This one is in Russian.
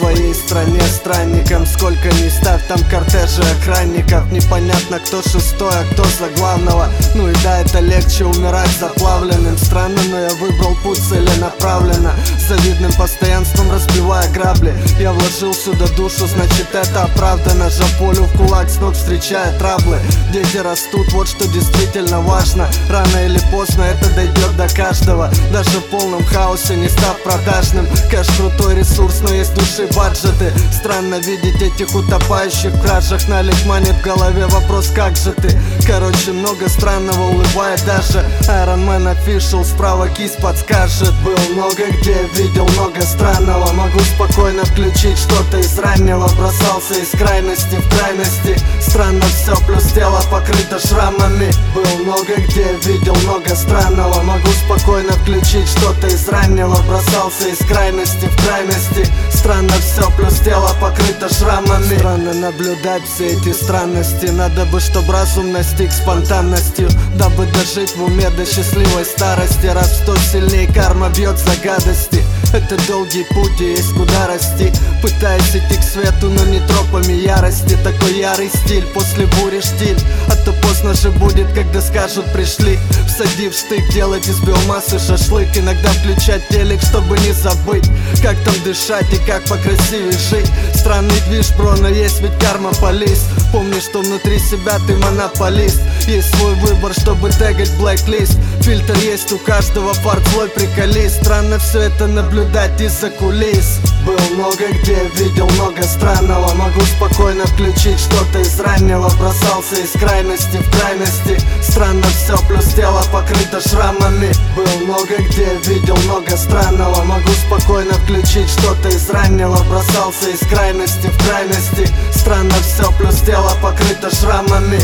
своей стране странником Сколько ни ставь, там кортежи охранников Непонятно, кто шестой, а кто за главного. Ну и да, это легче умирать заплавленным. Странно, но я выбрал путь целенаправленно. С завидным постоянством разбивая грабли. Я вложил сюда душу, значит это оправдано. Жаполю в кулак с ног встречая траблы Дети растут, вот что действительно важно. Рано или поздно это дойдет до каждого. Даже в полном хаосе не став продажным. Кэш крутой ресурс, но есть души баджеты. Странно видеть этих утопающих в кражах. Налить манит в голове вопрос как же ты? Короче много странного улыбает даже Iron Man Official справа кисть подскажет. Был много где, видел много странного. Могу спокойно включить что-то из раннего. Бросался из крайности в крайности. Странно все, плюс тело покрыто шрамами. Был много где, видел много странного. Могу спокойно включить что-то из раннего Бросался из крайности в крайности. Странно все, плюс тело покрыто шрамами. Странно наблюдать все эти странности. Надо бы, чтоб разум настиг спонтанностью Дабы дожить в уме до счастливой старости Раз в сто сильнее карма бьет за гадости это долгий путь и есть куда расти. Пытаюсь идти к свету, но не тропами ярости. Такой ярый стиль, после бури штиль. А то поздно же будет, когда скажут пришли. Всадив штык, делать из биомассы шашлык. Иногда включать телек, чтобы не забыть Как там дышать и как покрасивее жить. Странный движ, бро, но есть ведь карма полис Помни, что внутри себя ты монополист. Есть свой выбор, чтобы тегать блэк-лист. Фильтр есть у каждого, фарт злой приколист. Странно все это наблюдать наблюдать из-за кулис. Был много где, видел много странного. Могу спокойно включить что-то из раннего. Бросался из крайности в крайности. Странно все, плюс тело покрыто шрамами. Был много где, видел много странного. Могу спокойно включить что-то из раннего. Бросался из крайности в крайности. Странно все, плюс тело покрыто шрамами